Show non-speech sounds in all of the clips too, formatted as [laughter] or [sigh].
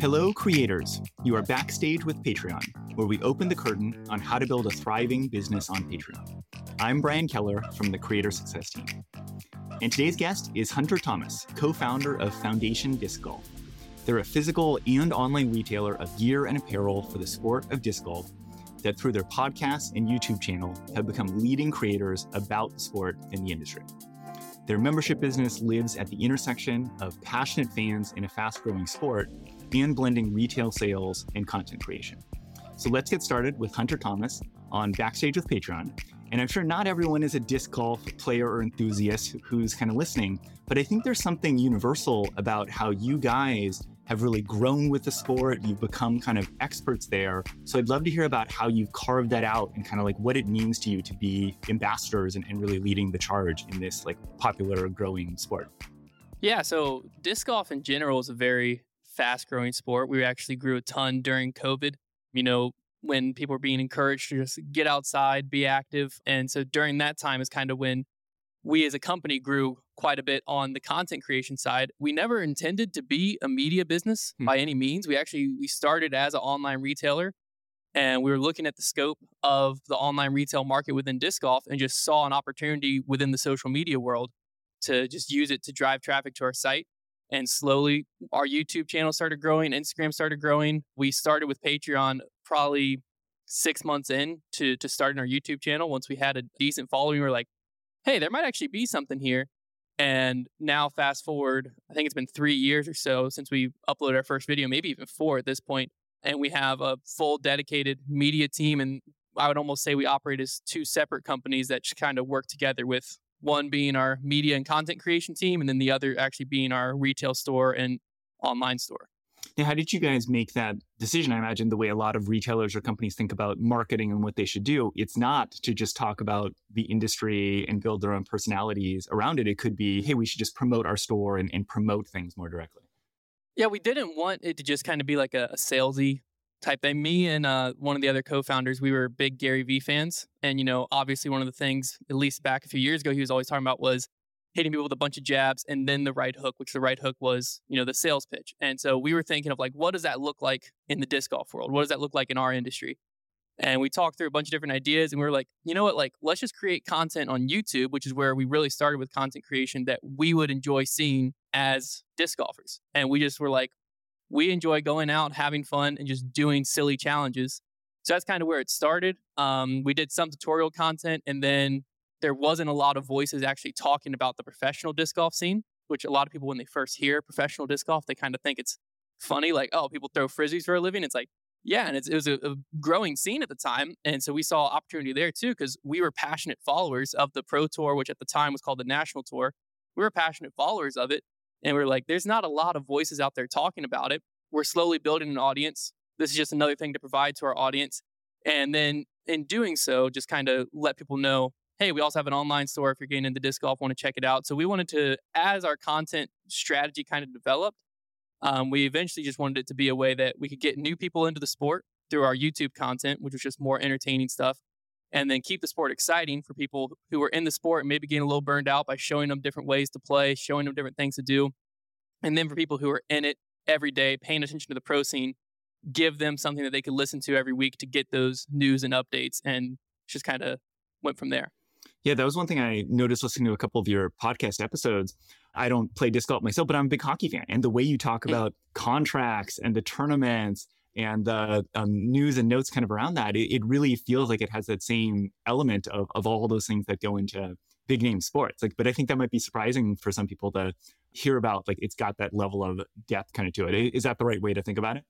Hello, creators. You are backstage with Patreon, where we open the curtain on how to build a thriving business on Patreon. I'm Brian Keller from the Creator Success Team. And today's guest is Hunter Thomas, co founder of Foundation Disc Golf. They're a physical and online retailer of gear and apparel for the sport of disc golf that, through their podcast and YouTube channel, have become leading creators about the sport in the industry. Their membership business lives at the intersection of passionate fans in a fast growing sport and blending retail sales and content creation. So let's get started with Hunter Thomas on Backstage with Patreon. And I'm sure not everyone is a disc golf player or enthusiast who's kind of listening, but I think there's something universal about how you guys have really grown with the sport. You've become kind of experts there. So I'd love to hear about how you've carved that out and kind of like what it means to you to be ambassadors and, and really leading the charge in this like popular growing sport. Yeah, so disc golf in general is a very fast growing sport. We actually grew a ton during COVID. You know, when people were being encouraged to just get outside, be active. And so during that time is kind of when we as a company grew quite a bit on the content creation side. We never intended to be a media business hmm. by any means. We actually we started as an online retailer and we were looking at the scope of the online retail market within disc golf and just saw an opportunity within the social media world to just use it to drive traffic to our site. And slowly our YouTube channel started growing, Instagram started growing. We started with Patreon probably six months in to, to starting our YouTube channel. Once we had a decent following, we were like, hey, there might actually be something here. And now, fast forward, I think it's been three years or so since we uploaded our first video, maybe even four at this point, and we have a full dedicated media team. And I would almost say we operate as two separate companies that kind of work together, with one being our media and content creation team, and then the other actually being our retail store and online store. Now, how did you guys make that decision? I imagine the way a lot of retailers or companies think about marketing and what they should do, it's not to just talk about the industry and build their own personalities around it. It could be, hey, we should just promote our store and, and promote things more directly. Yeah, we didn't want it to just kind of be like a, a salesy type thing. Me and uh, one of the other co-founders, we were big Gary Vee fans, and you know, obviously, one of the things, at least back a few years ago, he was always talking about was hitting people with a bunch of jabs and then the right hook, which the right hook was, you know, the sales pitch. And so we were thinking of like, what does that look like in the disc golf world? What does that look like in our industry? And we talked through a bunch of different ideas and we were like, you know what, like, let's just create content on YouTube, which is where we really started with content creation that we would enjoy seeing as disc golfers. And we just were like, we enjoy going out, having fun, and just doing silly challenges. So that's kind of where it started. Um, we did some tutorial content and then there wasn't a lot of voices actually talking about the professional disc golf scene, which a lot of people, when they first hear professional disc golf, they kind of think it's funny, like, oh, people throw frisbees for a living. It's like, yeah, and it was a, a, growing scene at the time. And so we saw opportunity there too, because we were passionate followers of the Pro Tour, which at the time was called the National Tour. We were passionate followers of it. And we are like, there's not a lot of voices out there talking about it. We're slowly building an audience. This is just another thing to provide to our audience. And then in doing so, just kind of let people know hey, we also have an online store if you're getting into disc golf, want to check it out. So we wanted to, as our content strategy kind of developed, um, we eventually just wanted it to be a way that we could get new people into the sport through our YouTube content, which was just more entertaining stuff, and then keep the sport exciting for people who are in the sport and maybe getting a little burned out by showing them different ways to play, showing them different things to do. And then for people who are in it every day, paying attention to the pro scene, give them something that they could listen to every week to get those news and updates and just kind of went from there. Yeah, that was one thing I noticed listening to a couple of your podcast episodes. I don't play disc golf myself, but I'm a big hockey fan. And the way you talk about contracts and the tournaments and the um, news and notes kind of around that, it, it, really feels like it has that same element of, of all those things that go into big name sports. Like, but I think that might be surprising for some people to hear about. Like, it's got that level of depth kind of to it. Is that the right way to think about it?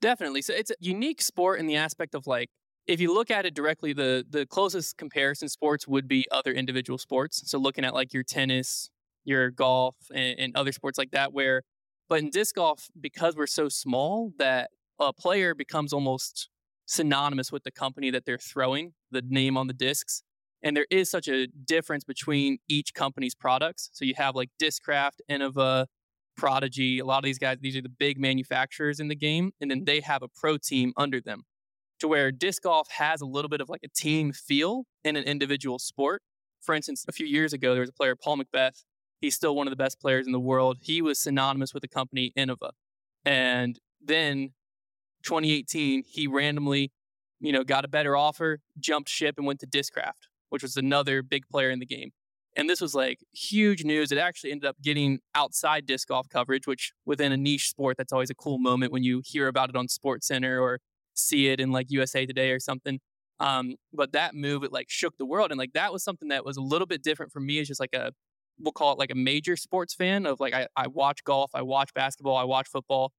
Definitely. So it's a unique sport in the aspect of like if you look at it directly, the the closest comparison sports would be other individual sports. So looking at like your tennis, your golf, and, and other sports like that. Where, but in disc golf, because we're so small, that a player becomes almost synonymous with the company that they're throwing the name on the discs. And there is such a difference between each company's products. So you have like Discraft, Innova, Prodigy. A lot of these guys, these are the big manufacturers in the game, and then they have a pro team under them to where disc golf has a little bit of like a team feel in an individual sport. For instance, a few years ago, there was a player, Paul McBeth. He's still one of the best players in the world. He was synonymous with the company Innova. And then 2018, he randomly, you know, got a better offer, jumped ship, and went to Discraft, which was another big player in the game. And this was like huge news. It actually ended up getting outside disc golf coverage, which within a niche sport, that's always a cool moment when you hear about it on Sports Center or see it in like USA Today or something. Um, but that move, it like shook the world. And like that was something that was a little bit different for me as just like a, we'll call it like a major sports fan of like, I, I watch golf, I watch basketball, I watch football.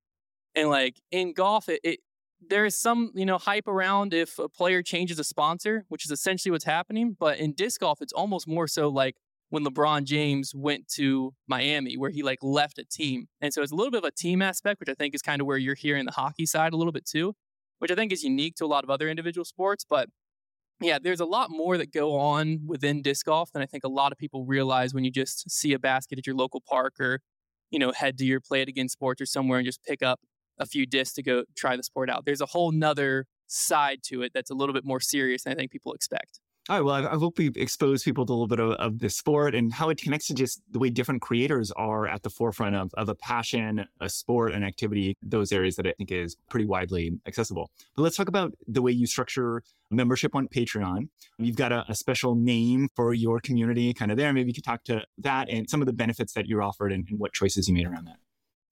And like in golf, it, it there is some you know hype around if a player changes a sponsor, which is essentially what's happening. But in disc golf, it's almost more so like when LeBron James went to Miami, where he like left a team, and so it's a little bit of a team aspect, which I think is kind of where you're hearing the hockey side a little bit too, which I think is unique to a lot of other individual sports. But yeah, there's a lot more that go on within disc golf than I think a lot of people realize when you just see a basket at your local park or you know head to your play it again sports or somewhere and just pick up a few discs to go try the sport out. There's a whole nother side to it that's a little bit more serious than I think people expect. All right. Well, I, hope we expose people to a little bit of, of sport and how it connects to just the way different creators are at the forefront of, of a passion, a sport, an activity, those areas that I think is pretty widely accessible. But let's talk about the way you structure membership on Patreon. You've got a, a special name for your community kind of there. Maybe you could talk to that and some of the benefits that you're offered and, and what choices you made around that.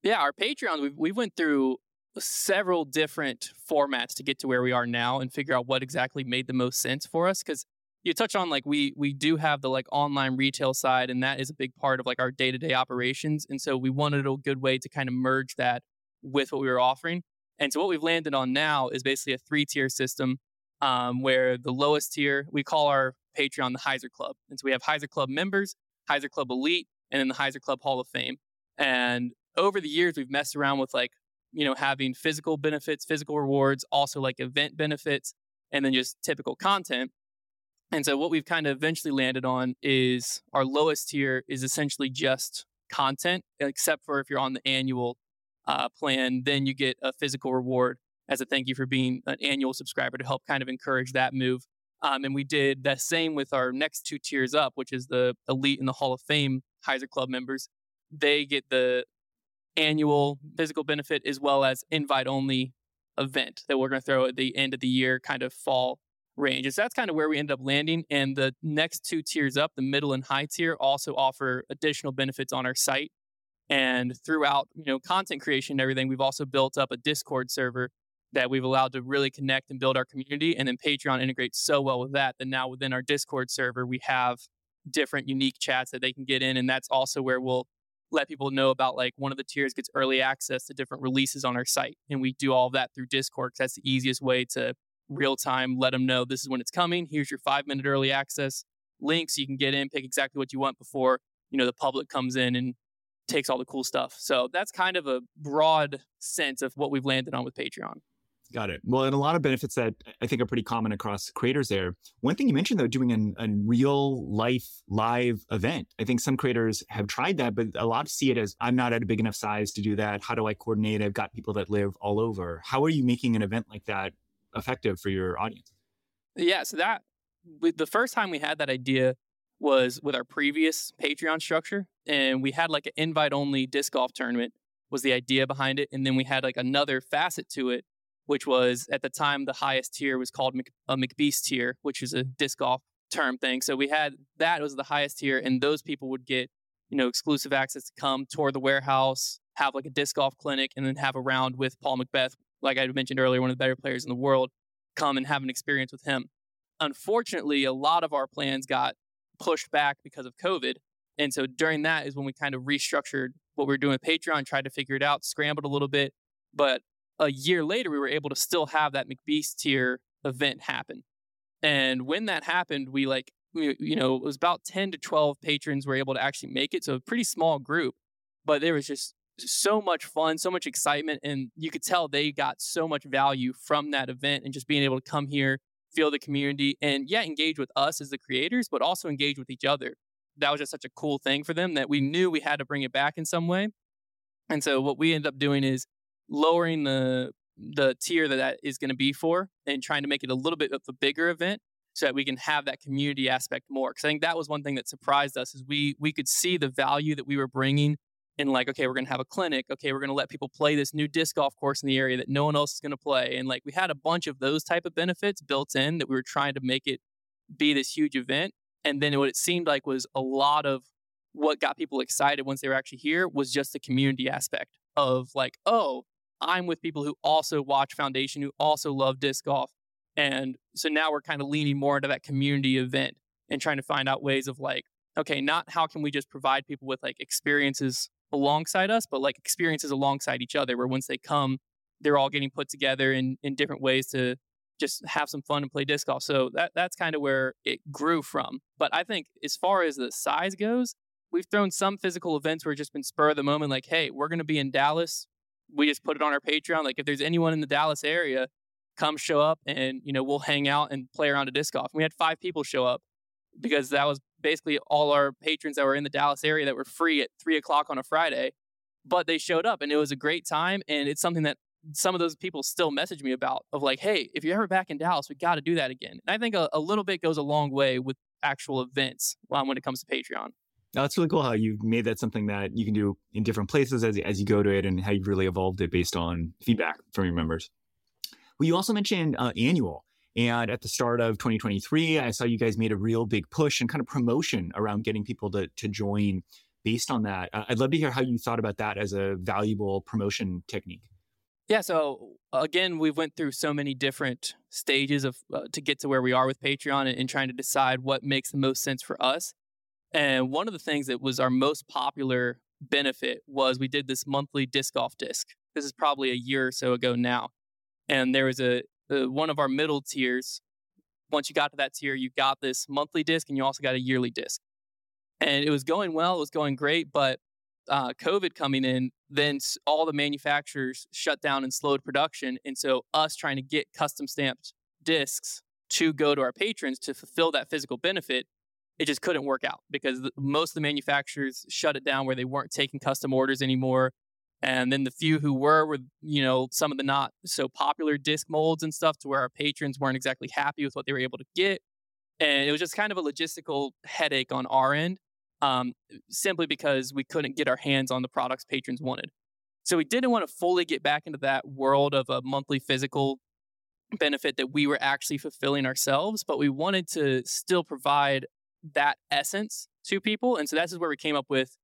Yeah, our Patreon, we we went through several different formats to get to where we are now and figure out what exactly made the most sense for us because you touch on like we we do have the like online retail side and that is a big part of like our day-to-day operations and so we wanted a good way to kind of merge that with what we were offering. And so what we've landed on now is basically a three-tier system um, where the lowest tier we call our patreon the Hyzer club. And so we have Hyzer club members Hyzer club elite and then the Hyzer club hall of fame. And over the years we've messed around with like you know having physical benefits physical rewards also like event benefits and then just typical content and so what we've kind of eventually landed on is our lowest tier is essentially just content except for if you're on the annual uh, plan then you get a physical reward as a thank you for being an annual subscriber to help kind of encourage that move. Um, and we did the same with our next two tiers up which is the elite and the hall of fame Hyzer club members. They get the annual physical benefit as well as invite only event that we're going to throw at the end of the year, kind of fall range. And so that's kind of where we end up landing. And the next two tiers up, the middle and high tier, also offer additional benefits on our site. And throughout, you know, content creation and everything, we've also built up a Discord server that we've allowed to really connect and build our community. And then Patreon integrates so well with that that now within our Discord server, we have different unique chats that they can get in. And that's also where we'll let people know about like one of the tiers gets early access to different releases on our site. And we do all of that through Discord because that's the easiest way to real time let them know this is when it's coming. Here's your five minute early access link so you can get in, pick exactly what you want before, you know, the public comes in and takes all the cool stuff. So that's kind of a broad sense of what we've landed on with Patreon. Got it. Well, and a lot of benefits that I think are pretty common across creators there. One thing you mentioned, though, doing an, a real life live event. I think some creators have tried that, but a lot see it as I'm not at a big enough size to do that. How do I coordinate? I've got people that live all over. How are you making an event like that effective for your audience? Yeah. So that the first time we had that idea was with our previous Patreon structure. And we had like an invite only disc golf tournament was the idea behind it. And then we had like another facet to it which was at the time the highest tier was called Mc, a McBeast tier, which is a disc golf term thing. So we had that was the highest tier, and those people would get you know exclusive access to come tour the warehouse, have like a disc golf clinic, and then have a round with Paul McBeth, like I mentioned earlier, one of the better players in the world, come and have an experience with him. Unfortunately, a lot of our plans got pushed back because of COVID. And so during that is when we kind of restructured what we were doing with Patreon, tried to figure it out, scrambled a little bit. But a year later, we were able to still have that McBeast tier event happen. And when that happened, we like, we, you know, it was about 10 to 12 patrons were able to actually make it. So a pretty small group, but there was just so much fun, so much excitement. And you could tell they got so much value from that event and just being able to come here, feel the community, and yeah, engage with us as the creators, but also engage with each other. That was just such a cool thing for them that we knew we had to bring it back in some way. And so what we ended up doing is lowering the the tier that that is going to be for and trying to make it a little bit of a bigger event so that we can have that community aspect more. Because I think that was one thing that surprised us is we we could see the value that we were bringing in like, okay, we're gonna have a clinic. Okay, we're gonna let people play this new disc golf course in the area that no one else is gonna play. And like we had a bunch of those type of benefits built in that we were trying to make it be this huge event. And then what it seemed like was a lot of what got people excited once they were actually here was just the community aspect of like, oh, I'm with people who also watch Foundation, who also love disc golf. And so now we're kind of leaning more into that community event and trying to find out ways of like, okay, not how can we just provide people with like experiences alongside us, but like experiences alongside each other where once they come, they're all getting put together in, in different ways to just have some fun and play disc golf. So that that's kind of where it grew from. But I think as far as the size goes, we've thrown some physical events where it's just been spur of the moment, like, hey, we're gonna be in Dallas. We just put it on our Patreon. Like if there's anyone in the Dallas area, come show up and you know we'll hang out and play around a disc golf. And we had five people show up because that was basically all our patrons that were in the Dallas area that were free at three o'clock on a Friday. But they showed up and it was a great time. And it's something that some of those people still message me about of like, hey, if you're ever back in Dallas, we got to do that again. And I think a, a, little bit goes a long way with actual events when it comes to Patreon. Now, really cool how you've made that something that you can do in different places as, as you go to it and how you've really evolved it based on feedback from your members. Well, you also mentioned uh, annual. And at the start of 2023, I saw you guys made a real big push and kind of promotion around getting people to, to join based on that. Uh, I'd love to hear how you thought about that as a valuable promotion technique. Yeah, so again, we went through so many different stages of uh, to get to where we are with Patreon and, and trying to decide what makes the most sense for us. And one of the things that was our most popular benefit was we did this monthly disc golf disc. This is probably a year or so ago now. And there was a the one of our middle tiers. Once you got to that tier, you got this monthly disc and you also got a yearly disc. And it was going well, it was going great, but uh, COVID coming in, then all the manufacturers shut down and slowed production. And so, us trying to get custom stamped discs to go to our patrons to fulfill that physical benefit, it just couldn't work out because most of the manufacturers shut it down where they weren't taking custom orders anymore. And then the few who were were, you know, some of the not so popular disc molds and stuff to where our patrons weren't exactly happy with what they were able to get. And it was just kind of a logistical headache on our end, um, simply because we couldn't get our hands on the products patrons wanted. So we didn't want to fully get back into that world of a monthly physical benefit that we were actually fulfilling ourselves, but we wanted to still provide that essence to people. And so that's where we came up with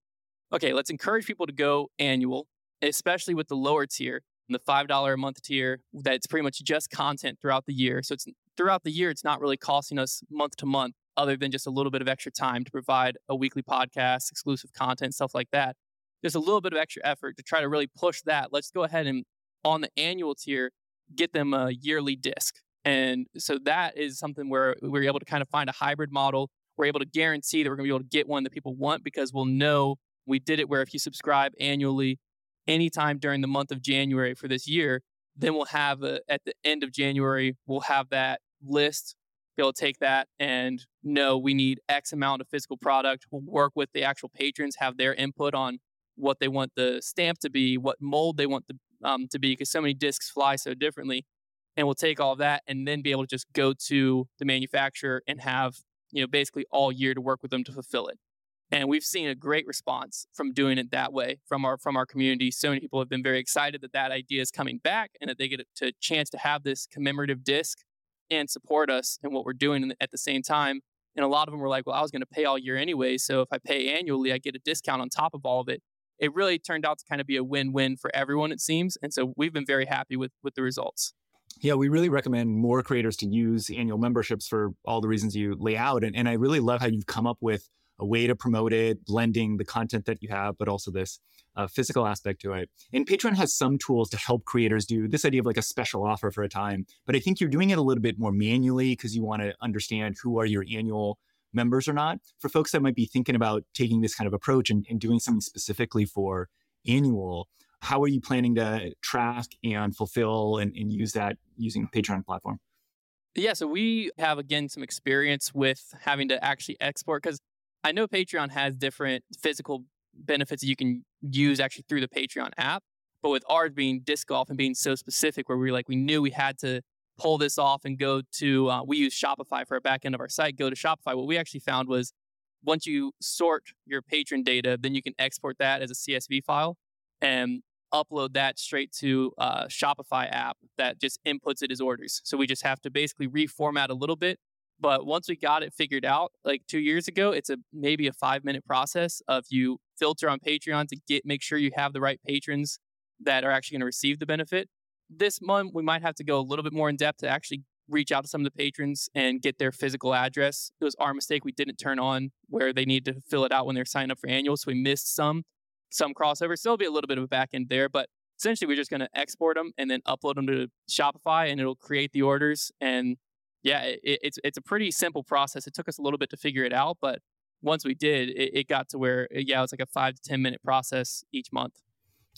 okay, let's encourage people to go annual especially with the lower tier, and the $5 a month tier, that's pretty much just content throughout the year. So it's throughout the year, it's not really costing us month to month, other than just a little bit of extra time to provide a weekly podcast, exclusive content, stuff like that. There's a little bit of extra effort to try to really push that. Let's go ahead and on the annual tier, get them a yearly disc. And so that is something where we're able to kind of find a hybrid model. We're able to guarantee that we're going to be able to get one that people want because we'll know we did it where if you subscribe annually, anytime during the month of January for this year, then we'll have a, at the end of January, we'll have that list, be able to take that and know we need X amount of physical product. We'll work with the actual patrons, have their input on what they want the stamp to be, what mold they want the, um, to be, because so many discs fly so differently. And we'll take all that and then be able to just go to the manufacturer and have, you know, basically all year to work with them to fulfill it and we've seen a great response from doing it that way from our from our community. So many people have been very excited that that idea is coming back and that they get a chance to have this commemorative disc and support us in what we're doing at the same time. And a lot of them were like well i was going to pay all year anyway so if i pay annually i get a discount on top of all of it. It really turned out to kind of be a win-win for everyone it seems and so we've been very happy with with the results. Yeah, we really recommend more creators to use annual memberships for all the reasons you lay out. And, and I really love how you've come up with a way to promote it, blending the content that you have, but also this uh, physical aspect to it. And Patreon has some tools to help creators do this idea of like a special offer for a time. But I think you're doing it a little bit more manually because you want to understand who are your annual members or not. For folks that might be thinking about taking this kind of approach and, and doing something specifically for annual, how are you planning to track and fulfill and, and use that using Patreon platform? Yeah, so we have again some experience with having to actually export because I know Patreon has different physical benefits that you can use actually through the Patreon app. But with ours being disc golf and being so specific, where we like we knew we had to pull this off and go to uh, we use Shopify for our back end of our site. Go to Shopify. What we actually found was once you sort your patron data, then you can export that as a CSV file and upload that straight to a Shopify app that just inputs it as orders. So we just have to basically reformat a little bit. But once we got it figured out, like two years ago, it's a maybe a five minute process of you filter on Patreon to get make sure you have the right patrons that are actually going to receive the benefit. This month we might have to go a little bit more in depth to actually reach out to some of the patrons and get their physical address. It was our mistake we didn't turn on where they need to fill it out when they're signing up for annual, so we missed some some crossover. Still be a little bit of a back end there, but essentially we're just going to export them and then upload them to Shopify, and it'll create the orders. And yeah, it, it's it's a pretty simple process. It took us a little bit to figure it out, but once we did, it, it got to where uh, yeah, it was like a five to ten minute process each month.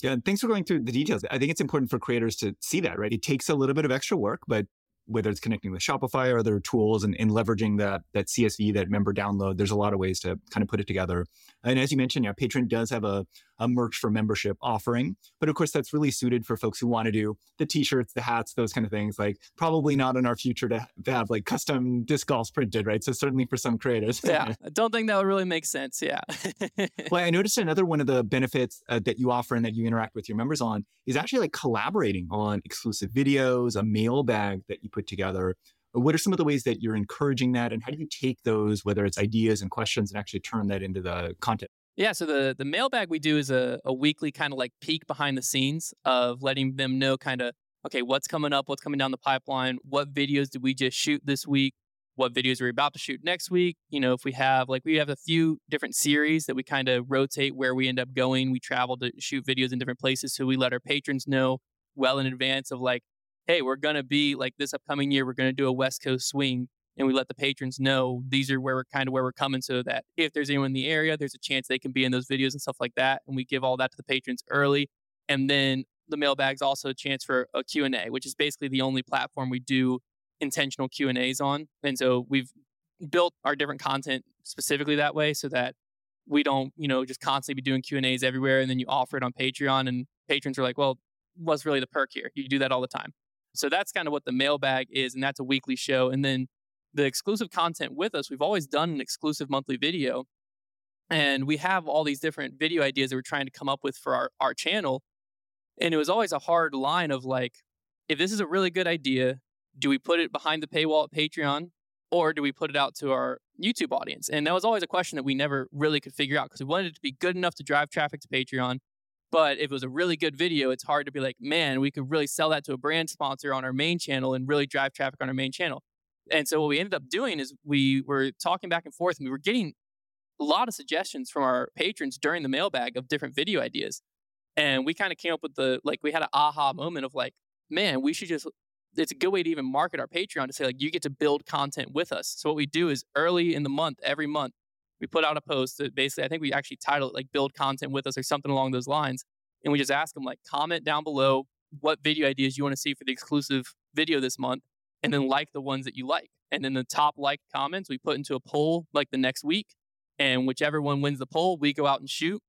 Yeah, thanks for going through the details. I think it's important for creators to see that, right? It takes a little bit of extra work, but whether it's connecting with Shopify or other tools and, and, leveraging that that CSV, that member download, there's a lot of ways to kind of put it together. And as you mentioned, yeah, Patreon does have a, a merch for membership offering, but of course that's really suited for folks who want to do the t-shirts, the hats, those kind of things. Like probably not in our future to, to have like custom disc golfs printed, right? So certainly for some creators. yeah, [laughs] I don't think that would really make sense. Yeah. [laughs] well, I noticed another one of the benefits uh, that you offer and that you interact with your members on is actually like collaborating on exclusive videos, a mailbag that you put together. What are some of the ways that you're encouraging that, and how do you take those, whether it's ideas and questions, and actually turn that into the content? Yeah, so the the mailbag we do is a, a weekly kind of like peek behind the scenes of letting them know kind of okay what's coming up, what's coming down the pipeline, what videos did we just shoot this week, what videos are we about to shoot next week. You know, if we have like we have a few different series that we kind of rotate where we end up going. We travel to shoot videos in different places, so we let our patrons know well in advance of like hey, we're to be like this upcoming year, we're to do a West Coast swing. And we let the patrons know these are where we're kind of where we're coming so that if there's anyone in the area, there's a chance they can be in those videos and stuff like that. And we give all that to the patrons early. And then the mailbag's also a chance for a Q&A, which is basically the only platform we do intentional Q&As on. And so we've built our different content specifically that way so that we don't, you know, just constantly be doing Q&As everywhere and then you offer it on Patreon and patrons are like, well, what's really the perk here? You do that all the time. So that's kind of what the mailbag is, and that's a weekly show. And then the exclusive content with us, we've always done an exclusive monthly video. And we have all these different video ideas that we're trying to come up with for our, our channel. And it was always a hard line of like, if this is a really good idea, do we put it behind the paywall at Patreon or do we put it out to our YouTube audience? And that was always a question that we never really could figure out because we wanted it to be good enough to drive traffic to Patreon, but if it was a really good video, it's hard to be like, man, we could really sell that to a brand sponsor on our main channel and really drive traffic on our main channel. And so what we ended up doing is we were talking back and forth and we were getting a lot of suggestions from our patrons during the mailbag of different video ideas. And we kind of came up with the like we had an aha moment of like, man, we should just it's a good way to even market our Patreon to say like you get to build content with us. So what we do is early in the month, every month, we put out a post that basically, I think we actually titled it like build content with us or something along those lines. And we just ask them like comment down below what video ideas you want to see for the exclusive video this month and then like the ones that you like. And then the top like comments we put into a poll like the next week. And whichever one wins the poll, we go out and shoot.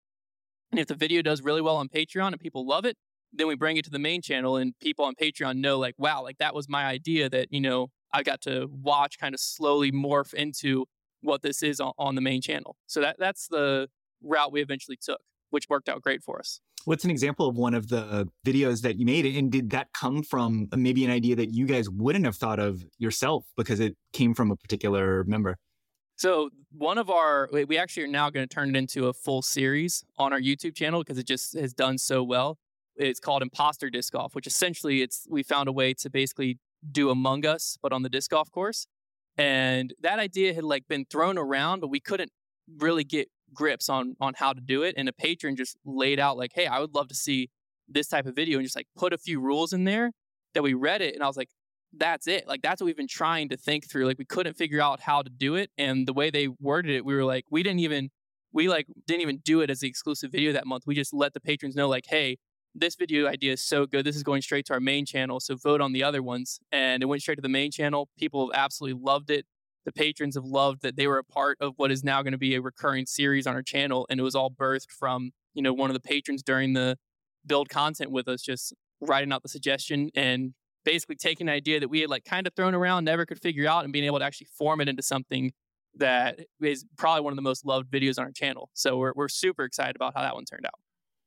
And if the video does really well on Patreon and people love it, then we bring it to the main channel and people on Patreon know like, wow, like that was my idea that, you know, I got to watch kind of slowly morph into what this is on, on the main channel. So that that's the route we eventually took, which worked out great for us. What's an example of one of the videos that you made? And did that come from maybe an idea that you guys wouldn't have thought of yourself because it came from a particular member? So one of our, we actually are now going to turn it into a full series on our YouTube channel because it just has done so well. It's called Imposter Disc Golf, which essentially it's we found a way to basically do Among Us, but on the disc golf course. And that idea had like been thrown around, but we couldn't really get grips on on how to do it. And a patron just laid out like, "Hey, I would love to see this type of video," and just like put a few rules in there. That we read it, and I was like, "That's it! Like that's what we've been trying to think through. Like we couldn't figure out how to do it, and the way they worded it, we were like, we didn't even." We like didn't even do it as the exclusive video that month. We just let the patrons know, like, hey, this video idea is so good. This is going straight to our main channel. So vote on the other ones. And it went straight to the main channel. People absolutely loved it. The patrons have loved that they were a part of what is now going to be a recurring series on our channel. And it was all birthed from, you know, one of the patrons during the build content with us, just writing out the suggestion and basically taking an idea that we had like kind of thrown around, never could figure out, and being able to actually form it into something that is probably one of the most loved videos on our channel. So we're, we're super excited about how that one turned out.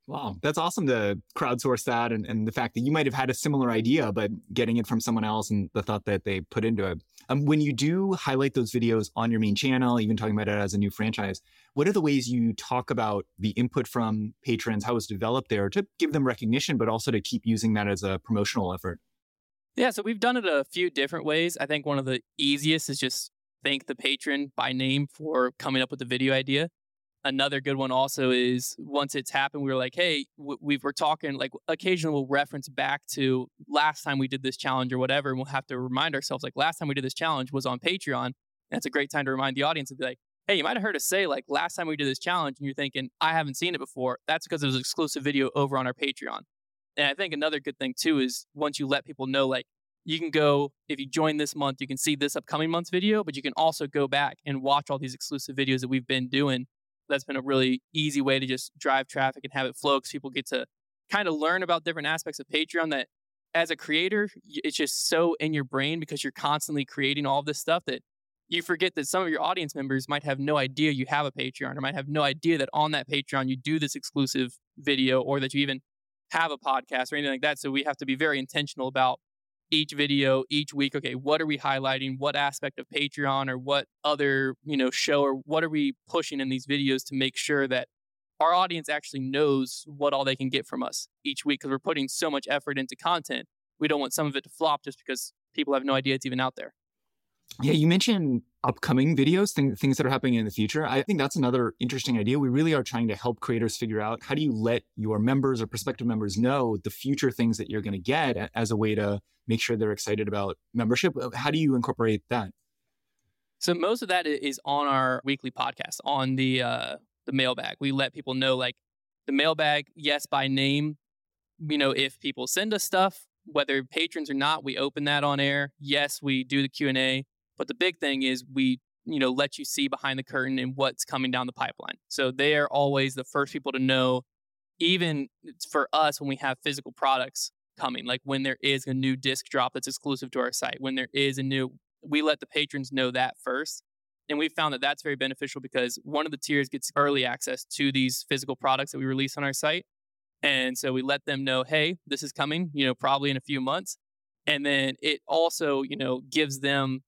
Wow, that's awesome to crowdsource that and, and the fact that you might have had a similar idea, but getting it from someone else and the thought that they put into it. Um, when you do highlight those videos on your main channel, even talking about it as a new franchise, what are the ways you talk about the input from patrons, how it's developed there to give them recognition, but also to keep using that as a promotional effort? Yeah, so we've done it a few different ways. I think one of the easiest is just thank the patron by name for coming up with the video idea another good one also is once it's happened, we were like, hey, we are talking like occasionally we'll reference back to last time we did this challenge or whatever, and we'll have to remind ourselves like last time we did this challenge was on Patreon. And it's a great time to remind the audience and be like, hey, you might have heard us say like last time we did this challenge, and you're thinking I haven't seen it before. That's because it was an exclusive video over on our Patreon. And I think another good thing too is once you let people know like you can go if you join this month you can see this upcoming month's video but you can also go back and watch all these exclusive videos that we've been doing that's been a really easy way to just drive traffic and have it flow because people get to kind of learn about different aspects of Patreon that as a creator, it's just so in your brain because you're constantly creating all this stuff that you forget that some of your audience members might have no idea you have a Patreon or might have no idea that on that Patreon you do this exclusive video or that you even have a podcast or anything like that. So we have to be very intentional about each video each week okay what are we highlighting? What aspect of patreon or what other you know show or what are we pushing in these videos to make sure that our audience actually knows what all they can get from us each week? Because we're putting so much effort into content we don't want some of it to flop just because people have no idea it's even out there. Yeah, you mentioned upcoming videos, th- things that are happening in the future. I think that's another interesting idea. We really are trying to help creators figure out how do you let your members or prospective members know the future things that you're going to get as a way to make sure they're excited about membership. Uh, how do you incorporate that? So most of that is on our weekly podcast on the uh, the mailbag. We let people know like the mailbag, yes, by name. You know, if people send us stuff, whether patrons or not, we open that on air. Yes, we do the Q and A but the big thing is we, you know, let you see behind the curtain and what's coming down the pipeline. So they are always the first people to know, even for us when we have physical products coming, like when there is a new disc drop that's exclusive to our site, when there is a new, we let the patrons know that first. And we found that that's very beneficial because one of the tiers gets early access to these physical products that we release on our site. And so we let them know, hey, this is coming, you know, probably in a few months. And then it also, you know, gives them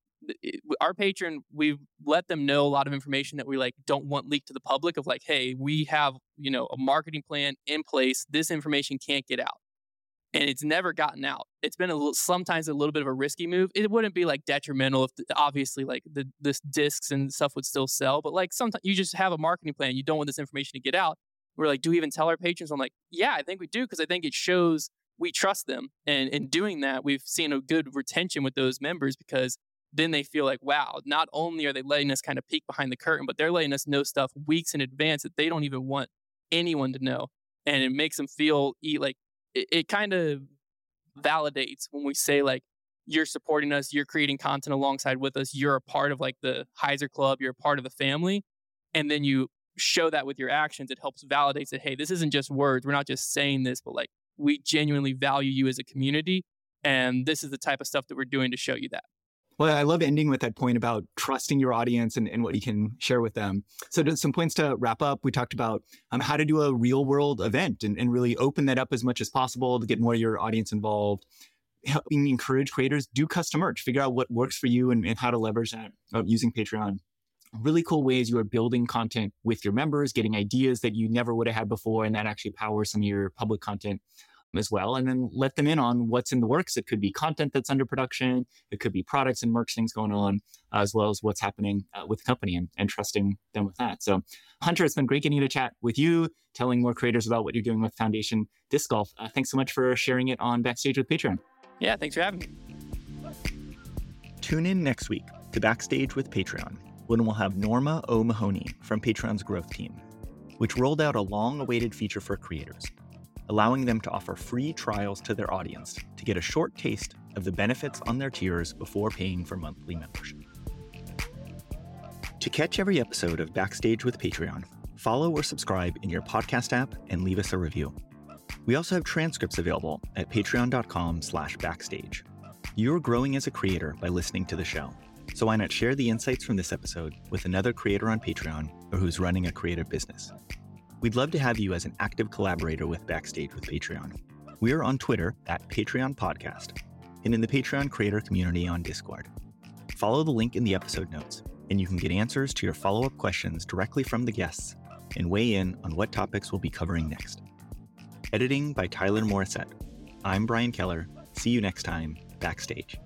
our patron we've let them know a lot of information that we like don't want leaked to the public of like hey we have you know a marketing plan in place. This information can't get out. And it's never gotten out. It's been a little sometimes a little bit of a risky move. It wouldn't be like detrimental if the, obviously like the this discs and stuff would still sell but like sometimes you just have a marketing plan. You don't want this information to get out. We're like do we even tell our patrons? I'm like yeah i think we do because i think it shows we trust them. And in doing that we've seen a good retention with those members because then they feel like, wow, not only are they letting us kind of peek behind the curtain, but they're letting us know stuff weeks in advance that they don't even want anyone to know. And it makes them feel like it, it kind of validates when we say, like, you're supporting us, you're creating content alongside with us, you're a part of like the Hyzer Club, you're a part of the family. And then you show that with your actions. It helps validate that, hey, this isn't just words. We're not just saying this, but like we genuinely value you as a community. And this is the type of stuff that we're doing to show you that. Well, I love ending with that point about trusting your audience and, and what you can share with them. So, some points to wrap up. We talked about um, how to do a real world event and, and really open that up as much as possible to get more of your audience involved. Helping encourage creators do custom merch, figure out what works for you and, and how to leverage that uh, using Patreon really cool ways you are building content with your members, getting ideas that you never would have had before, and that actually powers some of your public content as well, and then let them in on what's in the works. It could be content that's under production, it could be products and merch things going on, uh, as well as what's happening uh, with the company and, and trusting them with that. So, Hunter, it's been great getting to chat with you, telling more creators about what you're doing with Foundation Disc Golf. Uh, thanks so much for sharing it on Backstage with Patreon. Yeah, thanks for having me. Tune in next week to Backstage with Patreon when we'll have Norma O'Mahony from Patreon's growth team, which rolled out a long awaited feature for creators allowing them to offer free trials to their audience to get a short taste of the benefits on their tiers before paying for monthly membership. To catch every episode of Backstage with Patreon, follow or subscribe in your podcast app and leave us a review. We also have transcripts available at patreon.com slash backstage, You're growing as a creator by listening to the show. So why not share the insights from this episode with another creator on Patreon or who's running a creative business? We'd love to have you as an active collaborator with Backstage with Patreon. We are on Twitter at Patreon Podcast and in the Patreon creator community on Discord. Follow the link in the episode notes, and you can get answers to your follow up questions directly from the guests and weigh in on what topics we'll be covering next. Editing by Tyler Morissette. I'm Brian Keller. See you next time, backstage.